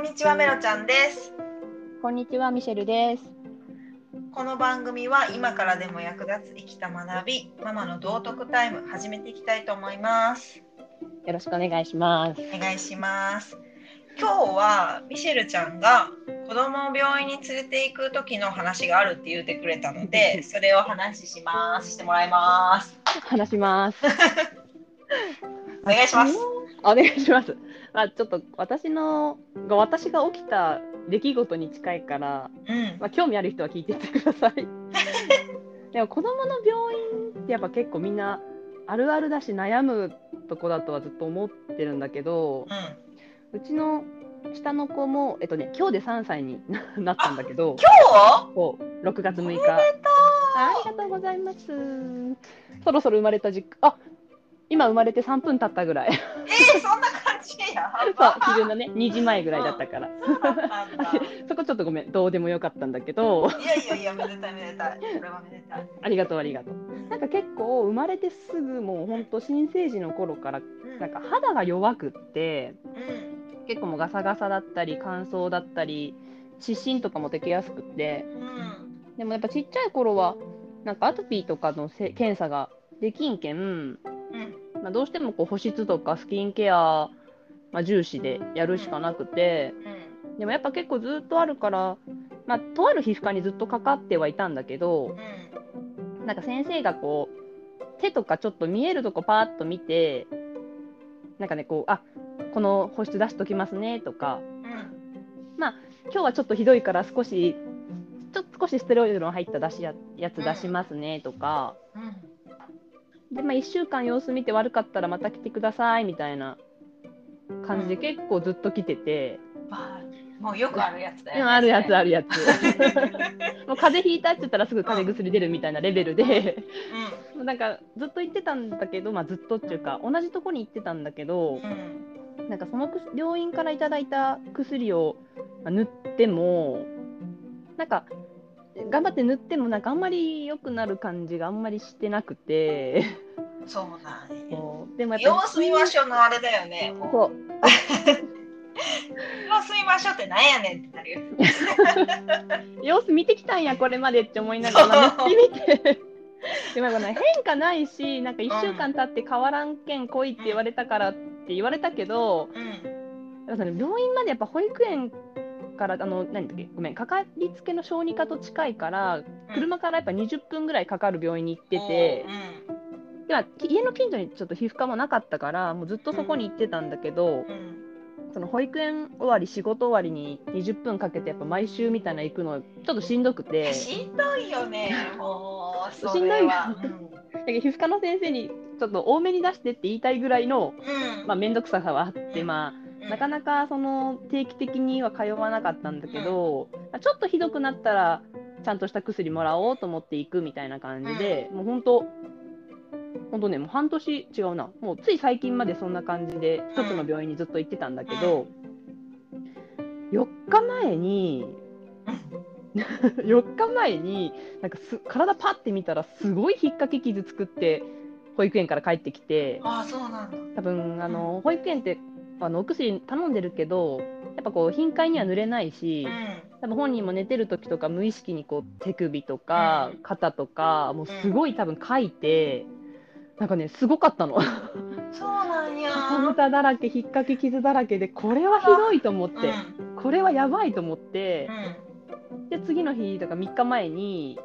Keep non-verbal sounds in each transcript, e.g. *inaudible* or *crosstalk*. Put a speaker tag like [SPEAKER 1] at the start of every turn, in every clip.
[SPEAKER 1] んにちはメロちゃんです
[SPEAKER 2] こんにちはミシェルです。
[SPEAKER 1] この番組は今からでも役立つ生きた学びママの道徳タイム始めていきたいと思います
[SPEAKER 2] よろしくお願いします。
[SPEAKER 1] お願いします今日はミシェルちゃんが子供を病院に連れて行く時の話があるって言ってくれたので *laughs* それを話しますしてもらいます
[SPEAKER 2] 話します。*laughs*
[SPEAKER 1] お願いします
[SPEAKER 2] お願いします。まあちょっと私のが私が起きた出来事に近いから、
[SPEAKER 1] うん
[SPEAKER 2] まあ興味ある人は聞いていってください。*laughs* でも子供の病院ってやっぱ結構みんなあるあるだし悩むとこだとはずっと思ってるんだけど、
[SPEAKER 1] うん
[SPEAKER 2] うちの下の子もえっとね今日で3歳になったんだけど。*laughs*
[SPEAKER 1] 今日？
[SPEAKER 2] そう6月6日。ありがとうございます。そろそろ生まれた実家、あ今生まれて3分経ったぐらい。
[SPEAKER 1] えー、そんな感じや。*laughs*
[SPEAKER 2] そう、昼のね、2時前ぐらいだったから。
[SPEAKER 1] そうんだ。*laughs*
[SPEAKER 2] そこちょっとごめん、どうでもよかったんだけど、
[SPEAKER 1] いやいやいやめでたいめでたい。これはめでたい。
[SPEAKER 2] ありがとうありがとう。なんか結構生まれてすぐもうほんと新生児の頃から
[SPEAKER 1] うん。
[SPEAKER 2] なんか肌が弱くって、
[SPEAKER 1] うん。
[SPEAKER 2] 結構もうガサガサだったり乾燥だったり、湿疹とかもできやすくって、
[SPEAKER 1] うん。
[SPEAKER 2] でもやっぱちっちゃい頃はなんかアトピーとかのせ検査ができんけんまあ、どうしてもこう保湿とかスキンケア、まあ、重視でやるしかなくて、
[SPEAKER 1] うん。
[SPEAKER 2] でもやっぱ結構ずっとあるから、まあ、とある皮膚科にずっとかかってはいたんだけど、なんか先生がこう、手とかちょっと見えるとこパーッと見て、なんかね、こう、あこの保湿出しときますねとか、今日はちょっとひどいから少し、ちょっと少しステロイドの入った出しややつ出しますねとか、で、まあ、1週間様子見て悪かったらまた来てくださいみたいな感じで結構ずっと来てて、
[SPEAKER 1] まあもうよくあるやつだよ、ね。
[SPEAKER 2] あるやつあ
[SPEAKER 1] る。
[SPEAKER 2] るやつ。*laughs* もう風邪ひいたって言ったらすぐ風邪薬出るみたいなレベルで、*laughs* なんかずっと言ってたんだけど、まあ、ずっとっていうか同じとこに行ってたんだけど
[SPEAKER 1] うん。う、ん。
[SPEAKER 2] なんかその薬病院からいただいた薬をまあ塗ってもなんか頑張って塗ってもなんかあんまり良くなる感じがあんまりしてなくて
[SPEAKER 1] そうなんや。*laughs*
[SPEAKER 2] でもやっぱ
[SPEAKER 1] 様子見ましょうのあれだよね。
[SPEAKER 2] そう *laughs*
[SPEAKER 1] 様子見ましょうってなんやねんってなるよ。*laughs*
[SPEAKER 2] 様子見てきたんやこれまでって思いながらまあ塗ってみてでも変化ないしなんか1週間経って変わらんけん来いって言われたからって言われたけど、
[SPEAKER 1] うん。
[SPEAKER 2] やっぱね病院までやっぱ保育園からあの何だっけごめんかかりつけの小児科と近いから車からやっぱ20分ぐらいかかる病院に行ってて、ではき家の近所にちょっと皮膚科もなかったからもうずっとそこに行ってたんだけど、
[SPEAKER 1] うん。うん。
[SPEAKER 2] その保育園終わり仕事終わりに20分かけてやっぱ毎週みたいな行くのちょっとしんどくて
[SPEAKER 1] しんどいよね。もう。そ
[SPEAKER 2] しんどい。
[SPEAKER 1] うん。
[SPEAKER 2] だけど皮膚科の先生にちょっと多めに出してって言いたいぐらいの
[SPEAKER 1] うん。
[SPEAKER 2] まあ面倒くささはあって、まあなかなかその定期的には通わなかったんだけど、ちょっとひどくなったらちゃんとした薬もらおうと思っていくみたいな感じで、もう本当本当ねもう半年違うなもうつい最近までそんな感じで一つの病院にずっと行ってたんだけど、4日前に *laughs* 4日前になんかす体パッて見たらすごい引っ掛け傷作って保育園から帰ってきて。
[SPEAKER 1] ああ、そうなんだ。
[SPEAKER 2] 多分あの保育園ってあのお薬頼んでるけどやっぱこう頻回には塗れないし
[SPEAKER 1] うん。
[SPEAKER 2] 多分本人も寝てる時とか無意識にこう手首とか
[SPEAKER 1] うん
[SPEAKER 2] 肩とかもうすごい多分かいてなんかねすごかったの
[SPEAKER 1] そうなんや。
[SPEAKER 2] かさぶただらけ引っ掛け傷だらけでこれはひどいと思ってこれはやばいと思って
[SPEAKER 1] うん。
[SPEAKER 2] で次の日だから3日前に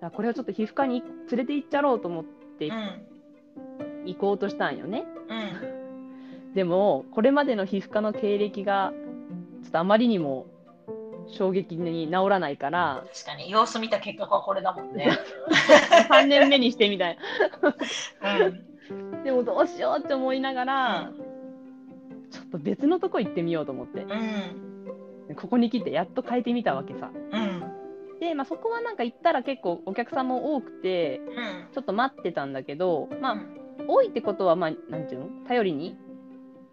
[SPEAKER 2] あこれはちょっと皮膚科に連れて行っちゃろうと思って
[SPEAKER 1] うん。
[SPEAKER 2] 行こうとしたんよね。
[SPEAKER 1] うん。
[SPEAKER 2] でもこれまでの皮膚科の経歴がちょっとあまりにも衝撃に治らないから
[SPEAKER 1] 確かに様子見た結果がこれだもんね。*laughs*
[SPEAKER 2] 3年目にしてみたい
[SPEAKER 1] うん。
[SPEAKER 2] なでもどうしようって思いながら、ちょっと別のとこ行ってみようと思って
[SPEAKER 1] うん。
[SPEAKER 2] ここに来てやっと変えてみたわけさ
[SPEAKER 1] うん。
[SPEAKER 2] で、まあ、そこはなんか行ったら結構お客さんも多くて
[SPEAKER 1] うん。
[SPEAKER 2] ちょっと待ってたんだけどまあ多いってことはまあなんていうの？頼りに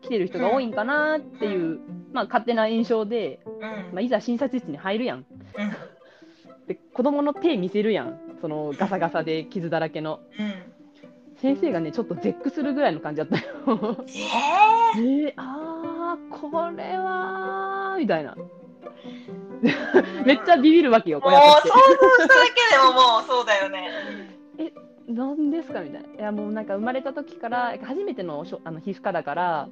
[SPEAKER 2] 来てる人が多いんかなっていう、まあ勝手な印象で
[SPEAKER 1] うん。
[SPEAKER 2] まあ、いざ診察室に入るやん。
[SPEAKER 1] うん
[SPEAKER 2] で子供の手見せるやんそのガサガサで傷だらけの
[SPEAKER 1] うん。
[SPEAKER 2] 先生がねちょっと絶句するぐらいの感じだったよ。
[SPEAKER 1] え *laughs*
[SPEAKER 2] えー、あーこれはーみたいな。*laughs* めっちゃビビるわけよ、
[SPEAKER 1] もう
[SPEAKER 2] 親として
[SPEAKER 1] 想像しただけでももうそうだよね。
[SPEAKER 2] なんですかみたいな。いやもうなんか生まれた時から初めてのあの皮膚科だから、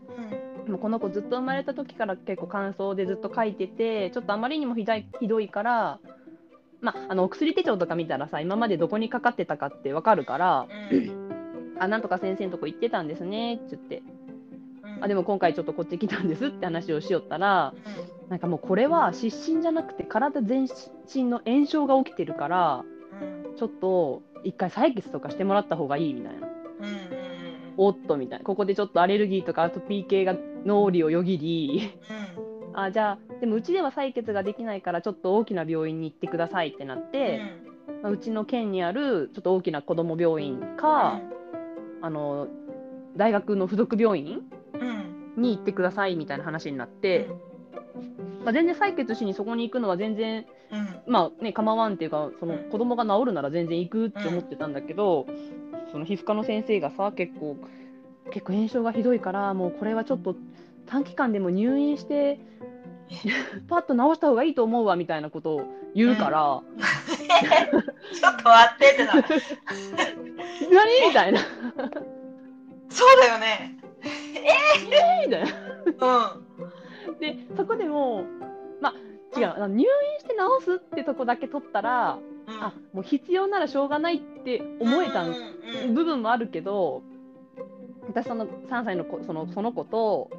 [SPEAKER 2] もうこの子ずっと生まれた時から結構乾燥でずっと書いてて、ちょっとあまりにもひどいひどいから、まあ、あのお薬手帳とか見たらさ、今までどこにかかってたかってわかるから、
[SPEAKER 1] うん。
[SPEAKER 2] あ、なんとか先生のとこ行ってたんですねって言って、
[SPEAKER 1] うん。
[SPEAKER 2] あ、でも今回ちょっとこっち来たんですって話をしよったら、なんかもうこれは失神じゃなくて体全身の炎症が起きてるから、
[SPEAKER 1] うん。
[SPEAKER 2] ちょっと一回採血とかしてもらった方がいいみたいな。
[SPEAKER 1] うんうん
[SPEAKER 2] おっとみたいな。ここでちょっとアレルギーとかアトピー系が脳裏をよぎり、
[SPEAKER 1] うん。
[SPEAKER 2] あ、じゃあ、でもうちでは採血ができないからちょっと大きな病院に行ってくださいってなって、まあ、うちの県にあるちょっと大きな子ども病院か、あの大学の附属病院
[SPEAKER 1] うん。
[SPEAKER 2] に行ってくださいみたいな話になって、まあ、全然採血しにそこに行くのは全然
[SPEAKER 1] うん
[SPEAKER 2] まあね構わんっていうかその
[SPEAKER 1] うん。
[SPEAKER 2] 子供が治るなら全然行くって思ってたんだけど、その皮膚科の先生がさ結構結構炎症がひどいからもうこれはちょっと短期間でも入院して *laughs* パッと治した方がいいと思うわみたいなことを言うから、
[SPEAKER 1] ちょっと待ってってなる。
[SPEAKER 2] 何？みたいな。
[SPEAKER 1] そうだよね。
[SPEAKER 2] みたいな。
[SPEAKER 1] うん。
[SPEAKER 2] でそこでもまあ違う入院して治すってとこだけ取ったら、
[SPEAKER 1] うん
[SPEAKER 2] あもう必要ならしょうがないって思えたん
[SPEAKER 1] うんうん
[SPEAKER 2] 部分もあるけど私その3歳の子そのその子と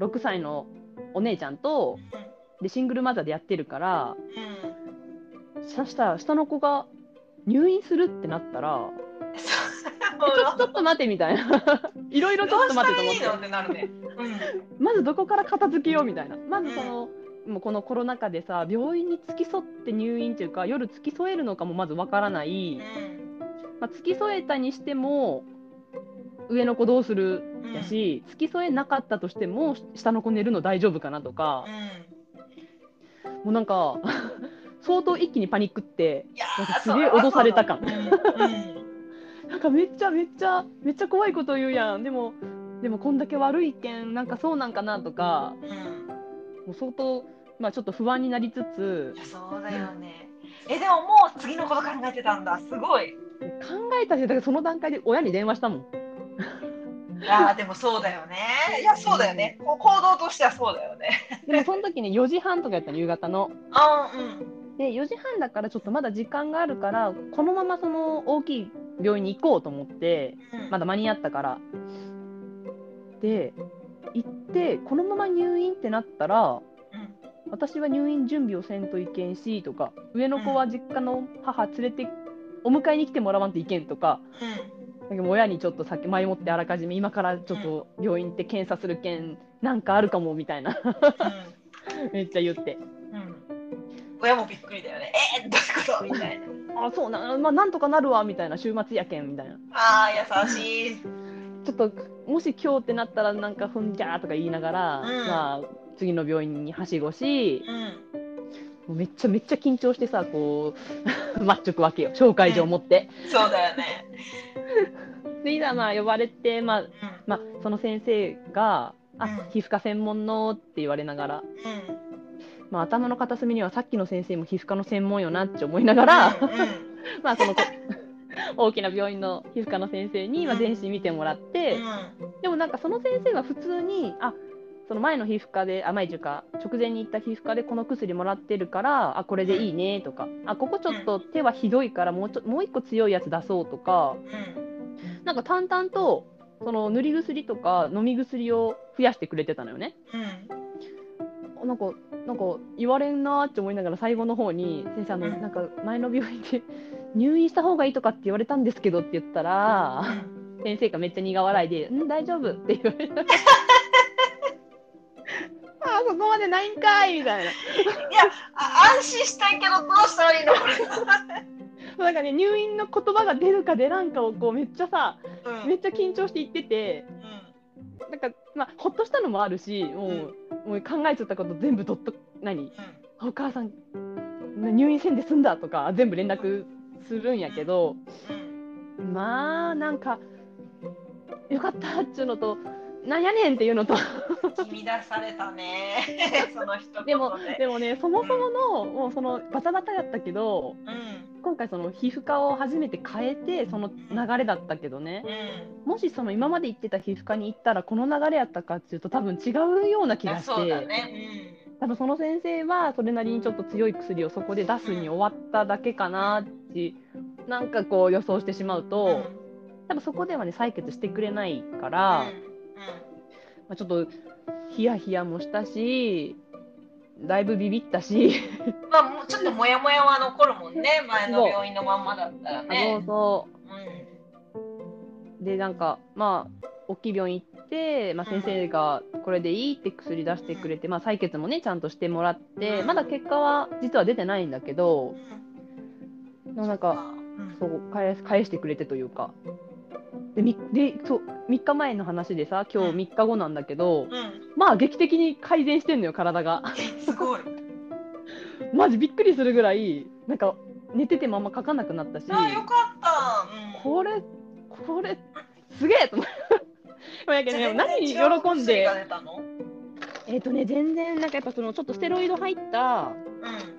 [SPEAKER 2] 6歳のお姉ちゃんとでシングルマザーでやってるからそしたら下の子が入院するってなったらちょっと待てみたいな。*laughs* いろいろちょっと待てと思っ
[SPEAKER 1] て。
[SPEAKER 2] まずどこから片付けようみたいな。まずその、もうこのコロナ禍でさ病院に付き添って入院っていうか夜付き添えるのかもまずわからない、まあ、付き添えたにしても上の子どうする？
[SPEAKER 1] うん。
[SPEAKER 2] やし、付き添えなかったとしても下の子寝るの大丈夫かなとか。
[SPEAKER 1] う、ん。
[SPEAKER 2] もうなんか *laughs* 相当一気にパニックってなんか
[SPEAKER 1] ー
[SPEAKER 2] すげえ脅された感。なんかめっちゃめっちゃめっちゃ怖いこと言うやん。でもでもこんだけ悪い意見なんかそうなんかなとか。もう相当、まあ、ちょっと不安になりつつ
[SPEAKER 1] そうだよね。えでももう次のこと考えてたんだ。すごい。
[SPEAKER 2] 考えたしだからその段階で親に電話したもん。
[SPEAKER 1] いやーでもそうだよね。いやそうだよね。行動としてはそうだよね。
[SPEAKER 2] でもその時に4時半とかやったの夕方の。
[SPEAKER 1] あうん。
[SPEAKER 2] で4時半だからちょっとまだ時間があるからこのままその大きい病院に行こうと思って
[SPEAKER 1] うん。
[SPEAKER 2] まだ間に合ったから。で行ってこのまま入院ってなったら
[SPEAKER 1] うん
[SPEAKER 2] 私は入院準備をせんといけんしとか上の子は実家の母連れてお迎えに来てもらわんといけんとかなんか親にちょっと先前もってあらかじめ今からちょっと病院って検査するけんなんかあるかもみたいな。*laughs* めっちゃ言って。
[SPEAKER 1] うん。うん親もびっくりだよね。え？ー、*laughs* どういうこと？みたいな。
[SPEAKER 2] あそうなまあなんとかなるわみたいな週末やけんみたいな。
[SPEAKER 1] あー優しい。
[SPEAKER 2] ちょっともし今日ってなったらなんかふんじゃーとか言いながら、
[SPEAKER 1] うん。
[SPEAKER 2] まあ次の病院にはしごし
[SPEAKER 1] うん。
[SPEAKER 2] もうめっちゃめっちゃ緊張してさこう *laughs* 待っちょくわけよ紹介状持って。
[SPEAKER 1] そうだよね。*laughs*
[SPEAKER 2] でいざまあ呼ばれて、まあ
[SPEAKER 1] うん。
[SPEAKER 2] まあ、その先生が「あ、
[SPEAKER 1] うん。
[SPEAKER 2] 皮膚科専門の」って言われながら、
[SPEAKER 1] うん。
[SPEAKER 2] まあ、頭の片隅にはさっきの先生も皮膚科の専門よなって思いながら、
[SPEAKER 1] うんうん。*laughs*
[SPEAKER 2] まあそのこ大きな病院の皮膚科の先生に、まあ、全身見てもらって、でもなんかその先生は普通にあその前の皮膚科であ前というか直前に行った皮膚科でこの薬もらってるからあこれでいいねとかあここちょっと手はひどいからもうちょもう一個強いやつ出そうとか
[SPEAKER 1] うん
[SPEAKER 2] なんか淡々とその塗り薬とか飲み薬を増やしてくれてたのよね。
[SPEAKER 1] うん
[SPEAKER 2] なんかなんか言われんなーって思いながら最後の方に先生あの
[SPEAKER 1] うん
[SPEAKER 2] なんか前の病院で入院した方がいいとかって言われたんですけどって言ったら先生がめっちゃ苦笑いで「うん大丈夫」って言われた。*laughs* そこまでないんかいみたいな。
[SPEAKER 1] あ安心したいけどど *laughs* うしたらいいの
[SPEAKER 2] なんかね入院の言葉が出るか出らんかをこうめっちゃさ
[SPEAKER 1] うん。
[SPEAKER 2] めっちゃ緊張して言っててなんかまあほっとしたのもあるしもう,、もう考えちゃったこと全部どっと何？お母さん入院せんで済んだとか全部連絡するんやけど
[SPEAKER 1] うんうん。
[SPEAKER 2] まあなんかよかったっちゅうのとなんやねんっていうのと。
[SPEAKER 1] 君出されたね。*laughs* その人
[SPEAKER 2] で。もでもねそもそもの、もうそのバタバタやったけど
[SPEAKER 1] うん。
[SPEAKER 2] 今回その皮膚科を初めて変えてその流れだったけどね。
[SPEAKER 1] うん。
[SPEAKER 2] もしその今まで行ってた皮膚科に行ったらこの流れやったかっていうと多分違うような気がし
[SPEAKER 1] そうだ
[SPEAKER 2] て、
[SPEAKER 1] ね
[SPEAKER 2] 多分その先生はそれなりにちょっと強い薬をそこで出すに終わっただけかなってなんかこう予想してしまう
[SPEAKER 1] うん。
[SPEAKER 2] と、多分そこではね採血してくれないから、
[SPEAKER 1] うん
[SPEAKER 2] まあ、ちょっとヒヤヒヤもしたしだいぶビビったし、
[SPEAKER 1] う *laughs* んまあもうちょっとモヤモヤは残るもんね。前の病院のまんまだったら
[SPEAKER 2] そう。
[SPEAKER 1] ね
[SPEAKER 2] そうでなんかまあ大きい病院行って、まあ、先生がこれでいいって薬出してくれて、まあ、採血もねちゃんとしてもらってまだ結果は実は出てないんだけど
[SPEAKER 1] うん。
[SPEAKER 2] なんか。
[SPEAKER 1] うん。
[SPEAKER 2] そう返す返してくれてというかでみでそう3日前の話でさ今日3日後なんだけど、
[SPEAKER 1] うん。
[SPEAKER 2] まあ劇的に改善してんのよ体が。
[SPEAKER 1] すごい。*laughs*
[SPEAKER 2] マジびっくりするぐらいなんか寝ててもあんま書かなくなったし。
[SPEAKER 1] あよかった。うん。
[SPEAKER 2] これこれすげえと思って。*laughs* やけどね、何に喜んで、えっ、とね、全然、なんかやっぱその、ちょっとステロイド入った
[SPEAKER 1] うん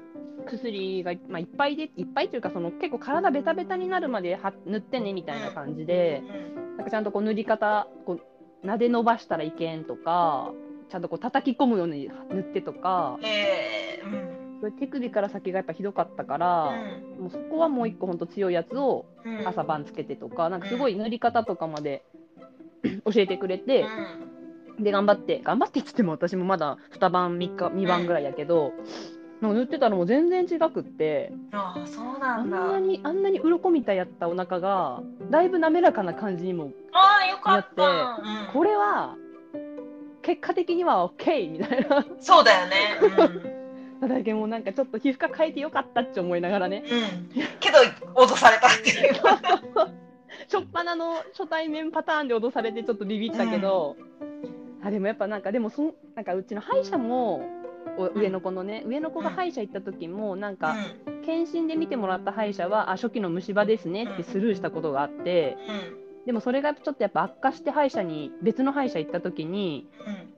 [SPEAKER 2] 薬が、まあ、いっぱいで、いっぱいというか、その結構体ベタベタになるまでは塗ってねみたいな感じで、
[SPEAKER 1] うん
[SPEAKER 2] なんかちゃんとこう塗り方、こう、撫で伸ばしたらいけんとか、ちゃんとこう叩き込むように塗ってとか、
[SPEAKER 1] えーうん。
[SPEAKER 2] それ手首から先がやっぱひどかったから、もうそこはもう一個本当強いやつを
[SPEAKER 1] うん。
[SPEAKER 2] 朝晩つけてとか、なんかすごい塗り方とかまで *clears throat* 教えてくれて、で頑張って頑張ってって言っても私もまだ2晩3日2晩ぐらいやけど、塗ってたらもう全然違くって。
[SPEAKER 1] ああそうな
[SPEAKER 2] あん
[SPEAKER 1] んだ
[SPEAKER 2] なにあんなに鱗みたいやったお腹がだいぶ滑らかな感じにも
[SPEAKER 1] ああよかった。
[SPEAKER 2] や
[SPEAKER 1] うん。
[SPEAKER 2] これは結果的には OK みたいな。
[SPEAKER 1] そうだよね。*laughs*
[SPEAKER 2] だけどもうなんかちょっと皮膚科変えてよかったって思いながらね。
[SPEAKER 1] うん、うん、けど脅されたっていう。*laughs*
[SPEAKER 2] 初っ端の初対面パターンで脅されてちょっとビビったけど、あでもやっぱなんかでもそんなんかうちの歯医者もお上の子のね、上の子が歯医者行った時もなんか、検診で見てもらった歯医者はあ初期の虫歯ですねってスルーしたことがあって、でもそれがちょっとやっぱ悪化して歯医者に別の歯医者行った時に
[SPEAKER 1] うん。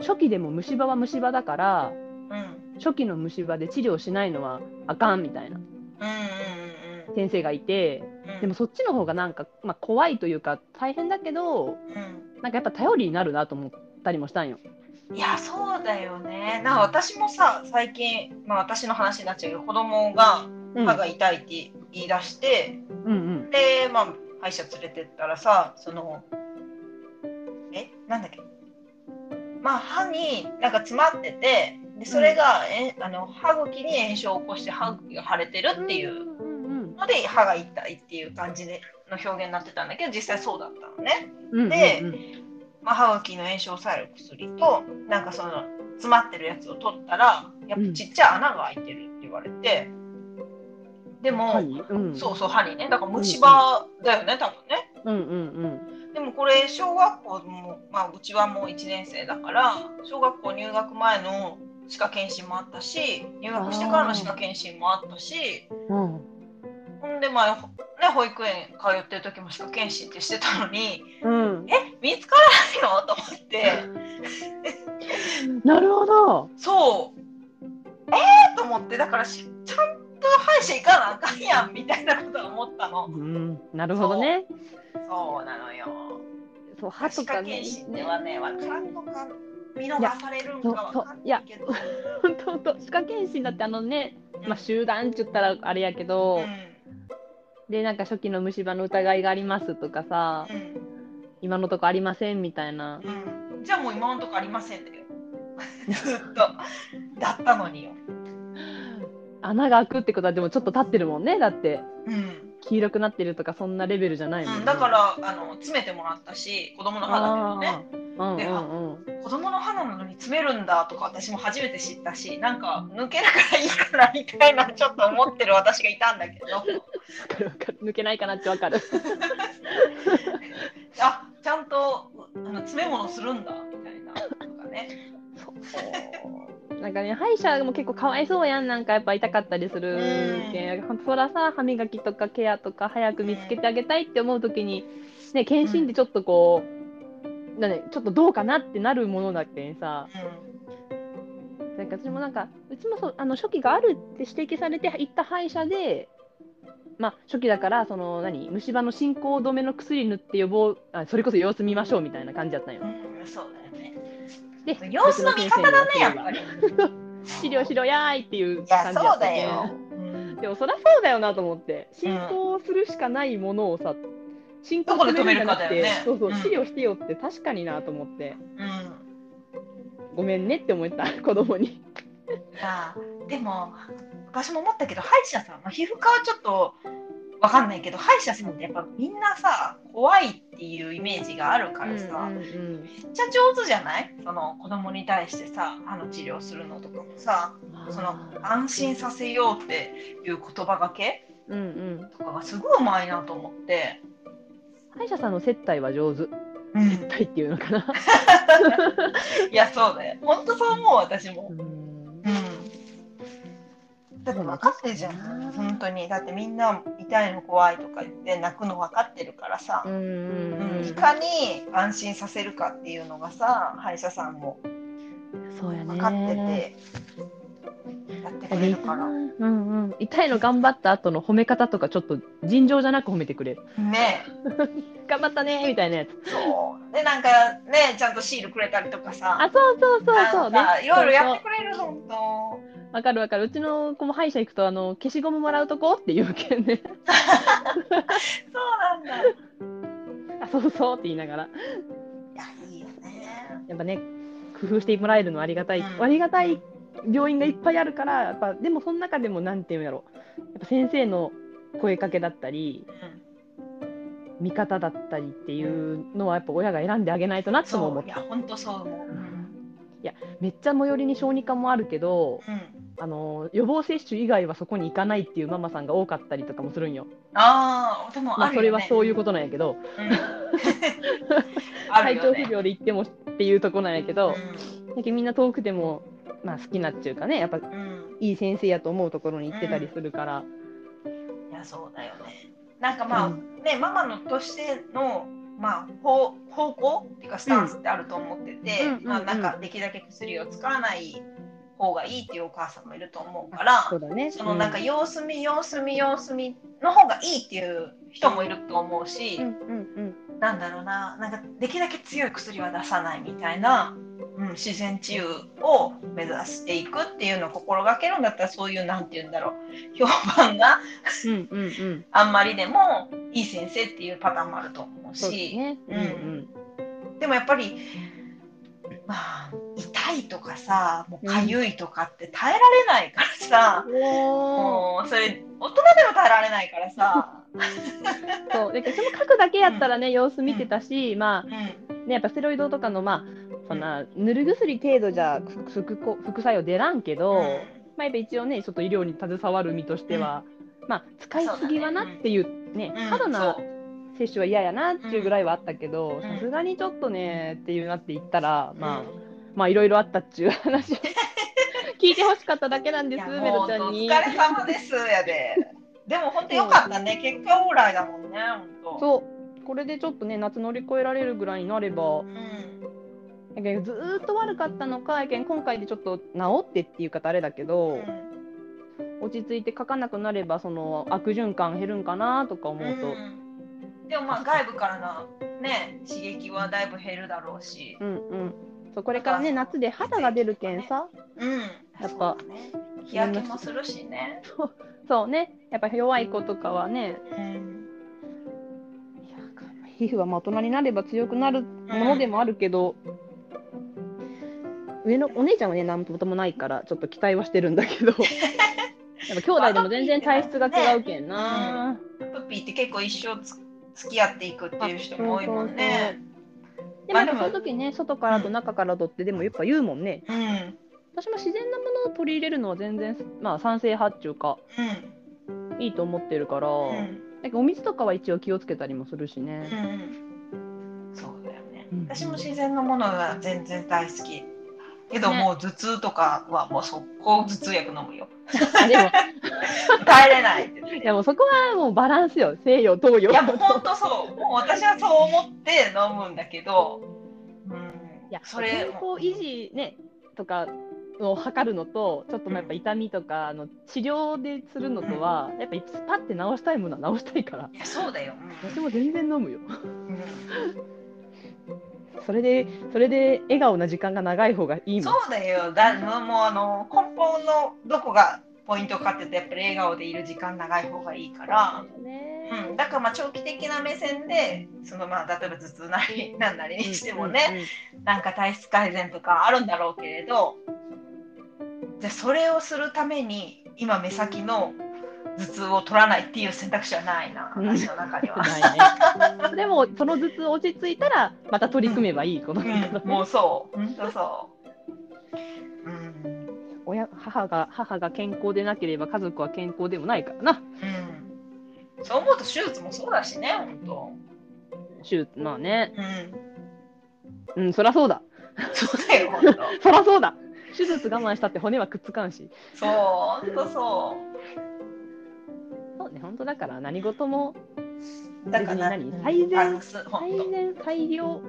[SPEAKER 2] 初期でも虫歯は虫歯だから
[SPEAKER 1] うん。
[SPEAKER 2] 初期の虫歯で治療しないのはあかんみたいな。先生がいて
[SPEAKER 1] うん。
[SPEAKER 2] でもそっちの方がなんか、まあ、怖いというか大変だけど
[SPEAKER 1] うん。
[SPEAKER 2] なんかやっぱ頼りになるなと思ったりもしたんよ。
[SPEAKER 1] いやそうだよね。なんか私もさ最近、まあ、私の話になっちゃうけど子供が
[SPEAKER 2] うん。
[SPEAKER 1] 歯が痛いって言い出して、
[SPEAKER 2] うんうん。
[SPEAKER 1] でまあ歯医者連れてったらさそのえ？なんだっけ？まあ歯になんか詰まっててでそれが、えあの歯茎に炎症を起こして歯茎が腫れてるっていう。
[SPEAKER 2] うん
[SPEAKER 1] ので歯が痛いっていう感じでの表現になってたんだけど実際そうだったのね。
[SPEAKER 2] うんうん
[SPEAKER 1] で
[SPEAKER 2] うん
[SPEAKER 1] まあ、歯茎の炎症を抑える薬となんかその詰まってるやつを取ったらやっぱちっちゃい穴が開いてるって言われて、でも、
[SPEAKER 2] 歯にうん。
[SPEAKER 1] そうそう歯にね。だから虫歯だよね多分ね。
[SPEAKER 2] うんうん
[SPEAKER 1] でもこれ小学校も、まあ、うちはもう1年生だから小学校入学前の歯科検診もあったし入学してからの歯科検診もあったし
[SPEAKER 2] うん。
[SPEAKER 1] ほんでまあほね、保育園通ってる時も歯科検診ってしてたのに
[SPEAKER 2] うん。
[SPEAKER 1] え？見つからないのと思って。*laughs*
[SPEAKER 2] なるほど。
[SPEAKER 1] そう。えー、と思ってだからしちゃんと歯医者行かなあかんやんみたいなことは思ったの。
[SPEAKER 2] うん、なるほどね。
[SPEAKER 1] そうなのよ。
[SPEAKER 2] そう歯とかね
[SPEAKER 1] 検診ではね、わからんのか見逃されるんかわかんないけど。
[SPEAKER 2] 本当本当歯科検診だってあのね、まあ集団って言ったらあれやけど、でなんか初期の虫歯の疑いがありますとかさ、
[SPEAKER 1] うんうん
[SPEAKER 2] 今のとこありませんみたいな。
[SPEAKER 1] うん、じゃあもう今のとこありませんだよ。ずっとだったのによ。
[SPEAKER 2] 穴が開くってことはでもちょっと立ってるもんね。だって
[SPEAKER 1] うん
[SPEAKER 2] 黄色くなってるとかそんなレベルじゃないもん、ね
[SPEAKER 1] うん、だからあの詰めてもらったし子供の歯だけどね。
[SPEAKER 2] うんうんうん。
[SPEAKER 1] 子供の歯なのに詰めるんだとか私も初めて知ったしなんか抜けるからいいかなみたいなちょっと思ってる私がいたんだけど *laughs*
[SPEAKER 2] 抜けないかなってわかる。*laughs*
[SPEAKER 1] あちゃんとあの詰め物するんだみたいなとかね。
[SPEAKER 2] そう。なんかね歯医者も結構かわいそうやん。なんかやっぱ痛かったりするけん、そらさ歯磨きとかケアとか早く見つけてあげたいって思う時に、ね、検診ってちょっとこう、だね、ちょっとどうかなってなるものだけんさ、なんか私もなんか、うちもそうあの初期があるって指摘されて行った歯医者で、まあ、初期だから、その何、虫歯の進行止めの薬塗って予防あ、それこそ様子見ましょうみたいな感じだったんよ。
[SPEAKER 1] うん、そうだよね。
[SPEAKER 2] で、
[SPEAKER 1] 様子の見方だね、やっぱり。
[SPEAKER 2] 治療しろやーいっていう感じ
[SPEAKER 1] そう
[SPEAKER 2] った
[SPEAKER 1] よ。う *laughs* ん
[SPEAKER 2] でもそりゃそうだよなと思って。進行するしかないものをさ、進行止めるんじゃなくて、
[SPEAKER 1] ね。
[SPEAKER 2] そうそう
[SPEAKER 1] うん。
[SPEAKER 2] 治療してよって確かになと思って。
[SPEAKER 1] うん。
[SPEAKER 2] ごめんねって思った子供に。
[SPEAKER 1] でも私も思ったけど歯医者さん、まあ、皮膚科はちょっとわかんないけど歯医者さんってやっぱみんなさ怖いっていうイメージがあるからさ、
[SPEAKER 2] うんうん
[SPEAKER 1] めっちゃ上手じゃない？その子供に対してさ歯の治療するのとかもさ
[SPEAKER 2] うん
[SPEAKER 1] その安心させようっていう言葉がけ？
[SPEAKER 2] うんうん。
[SPEAKER 1] とかがすごいうまいなと思って、
[SPEAKER 2] 歯医者さんの接待は上手。
[SPEAKER 1] うん、
[SPEAKER 2] 接待っていうのかな。*laughs*
[SPEAKER 1] いやそうだよ。本当そう思う私も。
[SPEAKER 2] う。ん
[SPEAKER 1] うんだって分かってるじゃん、本当に。だってみんな痛いの怖いとか言って泣くの分かってるからさ。いかに安心させるかっていうのがさ、歯医者さんも分かってて、やってくれるか。ら。
[SPEAKER 2] うんうん、痛いの頑張った後の褒め方とかちょっと尋常じゃなく褒めてくれる。
[SPEAKER 1] ね。*laughs*
[SPEAKER 2] 頑張ったねみたいなやつ。
[SPEAKER 1] そう。で、なんかね、ちゃんとシールくれたりとかさ、
[SPEAKER 2] あそうそうそうそう。ね
[SPEAKER 1] いろいろやってくれる、本当。
[SPEAKER 2] わかるわかる。うちの子も歯医者行くとあの消しゴムもらうとこって言うけんね。
[SPEAKER 1] そうなんだ。い *laughs*
[SPEAKER 2] あそうそうって言いながら。
[SPEAKER 1] や、いいよね。
[SPEAKER 2] やっぱね工夫してもらえるのはありがたい、
[SPEAKER 1] うん。
[SPEAKER 2] ありがたい病院がいっぱいあるからやっぱでもその中でもなんていうんやろやっぱ先生の声かけだったり
[SPEAKER 1] うん、
[SPEAKER 2] 味方だったりっていうのはやっぱ親が選んであげないとなっても思った
[SPEAKER 1] いや、本当そう思う。うん。
[SPEAKER 2] めっちゃ最寄りに小児科もあるけど
[SPEAKER 1] うん
[SPEAKER 2] あの予防接種以外はそこに行かないっていうママさんが多かったりとかもするんよ。
[SPEAKER 1] ああ、でも
[SPEAKER 2] まあ。それはそういうことなんやけど、*laughs* 体調。不良で行ってもっていうとこなんやけど、
[SPEAKER 1] う
[SPEAKER 2] だけどみんな遠くても、まあ、好きなっていうかねやっぱ
[SPEAKER 1] ん、うん、
[SPEAKER 2] いい先生やと思うところに行ってたりするから、
[SPEAKER 1] いやそうだよね。なんかまあ、
[SPEAKER 2] う
[SPEAKER 1] ねママのとしてのまあ方方向っていうかスタンスってあると思ってて、
[SPEAKER 2] うん
[SPEAKER 1] まあ
[SPEAKER 2] うん
[SPEAKER 1] なんかできるだけ薬を使わない方がいいっていうお母さんもいると思うから、
[SPEAKER 2] そうだね。
[SPEAKER 1] そのなんか
[SPEAKER 2] う
[SPEAKER 1] 様子見様子見様子見の方がいいっていう人もいると思うし、
[SPEAKER 2] うんうん。
[SPEAKER 1] なんだろうななんかできるだけ強い薬は出さないみたいな、うん、自然治癒を目指していくっていうのを心がけるんだったらそういうなんて言うんだろう。評判が
[SPEAKER 2] うんうんうん。
[SPEAKER 1] あんまりでもいい先生っていうパターンもあると思うし。
[SPEAKER 2] ね。うんうん。
[SPEAKER 1] でもやっぱり、まあ、痛いとかさもうかゆいとかって耐えられないからさ、
[SPEAKER 2] おー
[SPEAKER 1] もうそれ大人でも耐えられないからさ。*laughs*
[SPEAKER 2] そう。だけどその書くだけやったらね、様子見てたし、ま
[SPEAKER 1] うん。
[SPEAKER 2] あねやっぱステロイドとかのまあそんな塗る薬程度じゃ副副副作用出らんけど、まあやっぱ一応ねちょっと医療に携わる身としては、まあ使いすぎはなっていうね
[SPEAKER 1] うん
[SPEAKER 2] 過度な接種は嫌やなっていうぐらいはあったけど
[SPEAKER 1] ん
[SPEAKER 2] さすがにちょっとねっていうなって言ったら、まあ
[SPEAKER 1] うん
[SPEAKER 2] まあいろいろあったっちゅう話を *laughs* 聞いてほしかっただけなんですメロちゃんに
[SPEAKER 1] 疲。れ様ですやで。でも本当よかったね。結果オーライだもんね。本当。
[SPEAKER 2] そうこれでちょっとね夏乗り越えられるぐらいになれば
[SPEAKER 1] うん。
[SPEAKER 2] やけんずーっと悪かったのかやけん今回でちょっと治ってっていう方あれだけど、落ち着いて書かなくなればその悪循環減るんかなとか思うと、
[SPEAKER 1] うんでもまあ外部からのね刺激はだいぶ減るだろうし。
[SPEAKER 2] うんうんそうこれからね夏で肌が出るけんさ
[SPEAKER 1] うん。
[SPEAKER 2] やっぱ
[SPEAKER 1] ね。日焼けもするしね。
[SPEAKER 2] そうねやっぱ弱い子とかはね
[SPEAKER 1] うん。
[SPEAKER 2] 皮膚はまあ大人になれば強くなるものでもあるけど、上のお姉ちゃんはね何ともないからちょっと期待はしてるんだけど *laughs* やっぱ兄弟でも全然体質が違うけんな、
[SPEAKER 1] プッピーって結構一生つ付き合っていくっていう人も多いもんね。
[SPEAKER 2] でもやっぱそういう時ね外からと中からとってでもやっぱ言うもんね
[SPEAKER 1] うん。
[SPEAKER 2] 私も自然なものを取り入れるのは全然まあ賛成派っていうか
[SPEAKER 1] うん。
[SPEAKER 2] いいと思ってるから、
[SPEAKER 1] うん。
[SPEAKER 2] だけどお水とかは一応気をつけたりもするしね、
[SPEAKER 1] うん。そうだよね
[SPEAKER 2] うん。
[SPEAKER 1] 私も自然のものが全然大好き。けど
[SPEAKER 2] ね。
[SPEAKER 1] もう頭痛とかはもう速攻頭痛薬飲むよ。
[SPEAKER 2] あ *laughs* でも。
[SPEAKER 1] 耐えれないって言って。
[SPEAKER 2] でもそこはもうバランスよ。西洋東洋。
[SPEAKER 1] いやもう本当そう。もう私はそう思って飲むんだけど、
[SPEAKER 2] いや
[SPEAKER 1] それ
[SPEAKER 2] 健康維持ねとかを測るのとちょっとまあやっぱ痛みとか、あの治療でするのとは、やっぱスパって治したいものは治したいから。
[SPEAKER 1] いやそうだよ、
[SPEAKER 2] 私も全然飲むよ。
[SPEAKER 1] うん
[SPEAKER 2] それでそれで笑顔な時間が長い方がいいもん
[SPEAKER 1] そうだよ。だもうあの根本のどこがポイントかって言うとやっぱり笑顔でいる時間長い方がいいから、
[SPEAKER 2] ね。
[SPEAKER 1] うん、だからまあ長期的な目線でそのまあ例えば頭痛なりなんなりにしてもね、なんか体質改善とかあるんだろうけれどじゃあそれをするために今目先の頭痛を取らないっていう選択肢はないな
[SPEAKER 2] うん
[SPEAKER 1] 私の中には。
[SPEAKER 2] ないね。*laughs* でもその頭痛落ち着いたらまた取り組めばいいことだけど、
[SPEAKER 1] うん、もうそう本当そう。うん
[SPEAKER 2] 親母が母が健康でなければ家族は健康でもないからな。
[SPEAKER 1] うん、そう思うと手術もそうだしね本
[SPEAKER 2] 手術まあね。
[SPEAKER 1] 当。うん、
[SPEAKER 2] うんそりゃそうだ。
[SPEAKER 1] そうだよ本当。*laughs*
[SPEAKER 2] そりゃそうだ。手術我慢したって骨はくっつかんし。
[SPEAKER 1] そう本当そ
[SPEAKER 2] そうね本当だから何事も
[SPEAKER 1] う。だから
[SPEAKER 2] 何最善。最善最良。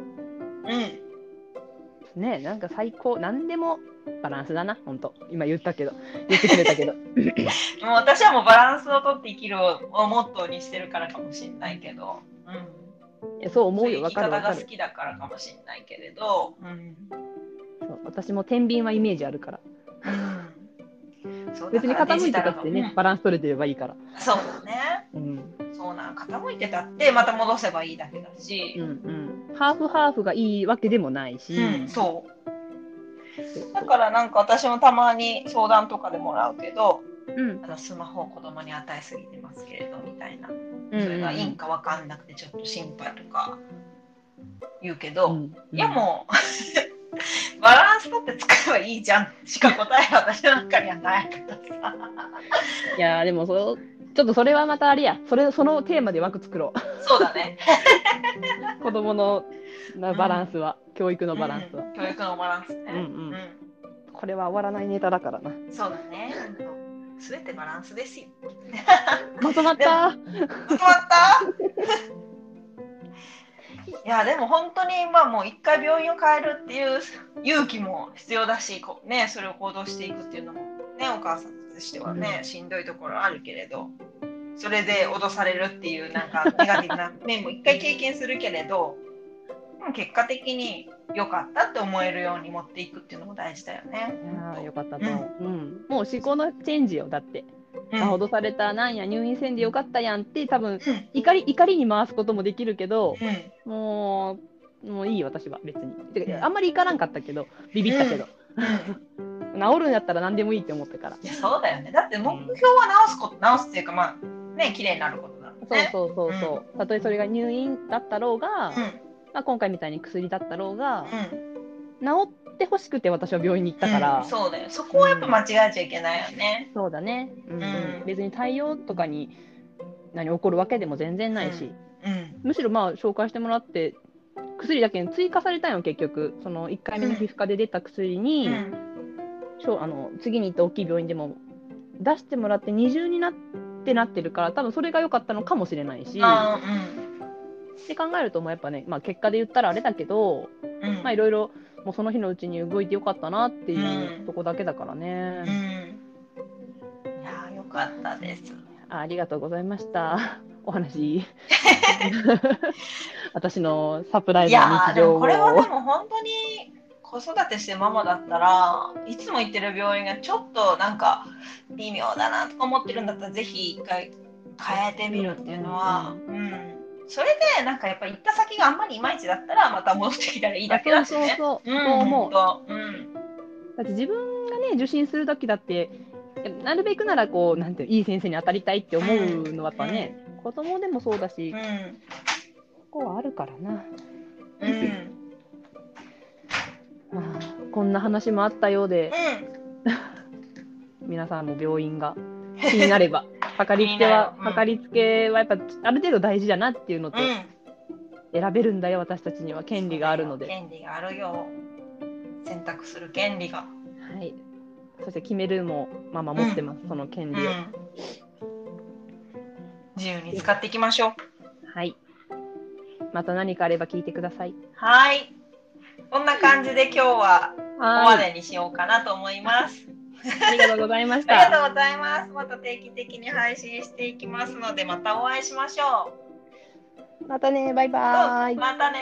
[SPEAKER 1] うん。
[SPEAKER 2] ねなんか最高何でもバランスだな本当。今言ったけど。言ってくれたけど。*laughs*
[SPEAKER 1] もう私はもうバランスをとって生きるをモットーにしてるからかもしれないけど、うん、
[SPEAKER 2] いやそう思
[SPEAKER 1] そう
[SPEAKER 2] よわ
[SPEAKER 1] 生き方が好
[SPEAKER 2] かるわかる。
[SPEAKER 1] きだからかもしれないけれど、うん。
[SPEAKER 2] そう私も天秤はイメージあるから別に傾いてたってねバランス取れてればいいから。
[SPEAKER 1] うんそうだね。
[SPEAKER 2] うん。
[SPEAKER 1] そうなん傾いてたってまた戻せばいいだけだし。
[SPEAKER 2] うん、うん。ハーフハーフがいいわけでもないし、
[SPEAKER 1] うんそう。だからなんか私もたまに相談とかでもらうけど
[SPEAKER 2] うん。
[SPEAKER 1] あのスマホを子供に与えすぎてますけれどみたいな。
[SPEAKER 2] うん
[SPEAKER 1] それがいいんか分かんなくてちょっと心配とか言うけど、
[SPEAKER 2] うん。
[SPEAKER 1] いやもう *laughs* バランス取って使えばいいじゃん。しか答えは私の中にはないからさ。
[SPEAKER 2] いやでもそうちょっとそれはまたあれや。それそのテーマで枠作ろ
[SPEAKER 1] そうだね。
[SPEAKER 2] う *laughs* 子供のなバランスは、教育のバランスは、
[SPEAKER 1] うん。教育のバランスね。
[SPEAKER 2] うんうん。これは終わらないネタだからな。
[SPEAKER 1] うんそうだね。すべてバランスですよ。
[SPEAKER 2] まとまった。
[SPEAKER 1] まとまった？*laughs* いやでも本当にまあもう一回病院を変えるっていう勇気も必要だしこう、ね、それを行動していくっていうのもねお母さんとしてはね、
[SPEAKER 2] うん。
[SPEAKER 1] しんどいところあるけれどそれで脅されるっていうなんかネガティブな面も一回経験するけれど結果的に良かったって思えるように持っていくっていうのも大事だよね。
[SPEAKER 2] ああよかったと思う、うん。もう思考のチェンジよだって、
[SPEAKER 1] うん
[SPEAKER 2] あ脅されたなんや入院せんでよかったやんって多分
[SPEAKER 1] うん。
[SPEAKER 2] 怒り怒りに回すこともできるけど
[SPEAKER 1] うん。
[SPEAKER 2] もうもういいよ私は別に。てあんまり怒らんかったけどビビったけど、
[SPEAKER 1] うん。
[SPEAKER 2] 治るんやったら何でもいいって思ったから。
[SPEAKER 1] いやそうだよね。だって目標は直すこと、直すっていうかまあね綺麗になることだ
[SPEAKER 2] そう
[SPEAKER 1] ね。
[SPEAKER 2] そうそうそう、たとえそれが入院だったろうが、
[SPEAKER 1] うん。
[SPEAKER 2] まあ、今回みたいに薬だったろうが、
[SPEAKER 1] うん。
[SPEAKER 2] 治ってほしくて私は病院に行ったから、
[SPEAKER 1] うんそうだよ。そこはやっぱ間違えちゃいけないよね。
[SPEAKER 2] そうだね、うん。うん。
[SPEAKER 1] うん
[SPEAKER 2] 別に対応とかに何起こるわけでも全然ないし、
[SPEAKER 1] うん。
[SPEAKER 2] むしろまあ紹介してもらって薬だけに追加されたんよ結局。その1回目の皮膚科で出た薬に、
[SPEAKER 1] うん。
[SPEAKER 2] しょあの次に行った大きい病院でも出してもらって二重になってなってるから多分それが良かったのかもしれないし。
[SPEAKER 1] あ
[SPEAKER 2] って考えるともうやっぱね、まあ、結果で言ったらあれだけど
[SPEAKER 1] ーうん。
[SPEAKER 2] まあいろいろもうその日のうちに動いてよかったなっていう
[SPEAKER 1] うん。
[SPEAKER 2] とこだけだから
[SPEAKER 1] うん。
[SPEAKER 2] ね、
[SPEAKER 1] いやーよかったです。
[SPEAKER 2] あありがとうございました。*laughs* お話。*laughs* 私のサプライ
[SPEAKER 1] い
[SPEAKER 2] ズの日常を。
[SPEAKER 1] もこれはでも本当に子育てしてママだったらいつも行ってる病院がちょっとなんか微妙だなとか思ってるんだったらぜひ一回変えてみるっていうのは、うんそれでなんかやっぱ行った先があんまりいまいちだったらまた戻ってきたらいいだけだし
[SPEAKER 2] そう
[SPEAKER 1] ね。
[SPEAKER 2] そうそう、
[SPEAKER 1] う。ん
[SPEAKER 2] そう思う。
[SPEAKER 1] うん
[SPEAKER 2] だって自分がね受診する時だってなるべくならこうなんていういい先生に当たりたいって思うのはやっぱね、子供でもそうだし、
[SPEAKER 1] うん
[SPEAKER 2] ここはあるからな、
[SPEAKER 1] うん。
[SPEAKER 2] まあ、こんな話もあったようで
[SPEAKER 1] うん。*laughs*
[SPEAKER 2] 皆さんも病院が気になればかかりつけは、かかりつけはやっぱある程度大事だなっていうのと、
[SPEAKER 1] うん。
[SPEAKER 2] 選べるんだよ私たちには。権利があるので、
[SPEAKER 1] 権利があるよ。選択する権利が、
[SPEAKER 2] はい、そして決めるもママ持ってます、その権利を、
[SPEAKER 1] うん。自由に使っていきましょう。
[SPEAKER 2] はい。また何かあれば聞いてください。
[SPEAKER 1] はい。こんな感じで今日はここまでにしようかなと思います。
[SPEAKER 2] ありがとうございまし
[SPEAKER 1] ありが
[SPEAKER 2] た。
[SPEAKER 1] とうございます。また定期的に配信していきますので、またお会いしましょ
[SPEAKER 2] またね、バイ
[SPEAKER 1] う。
[SPEAKER 2] バーイ。
[SPEAKER 1] またね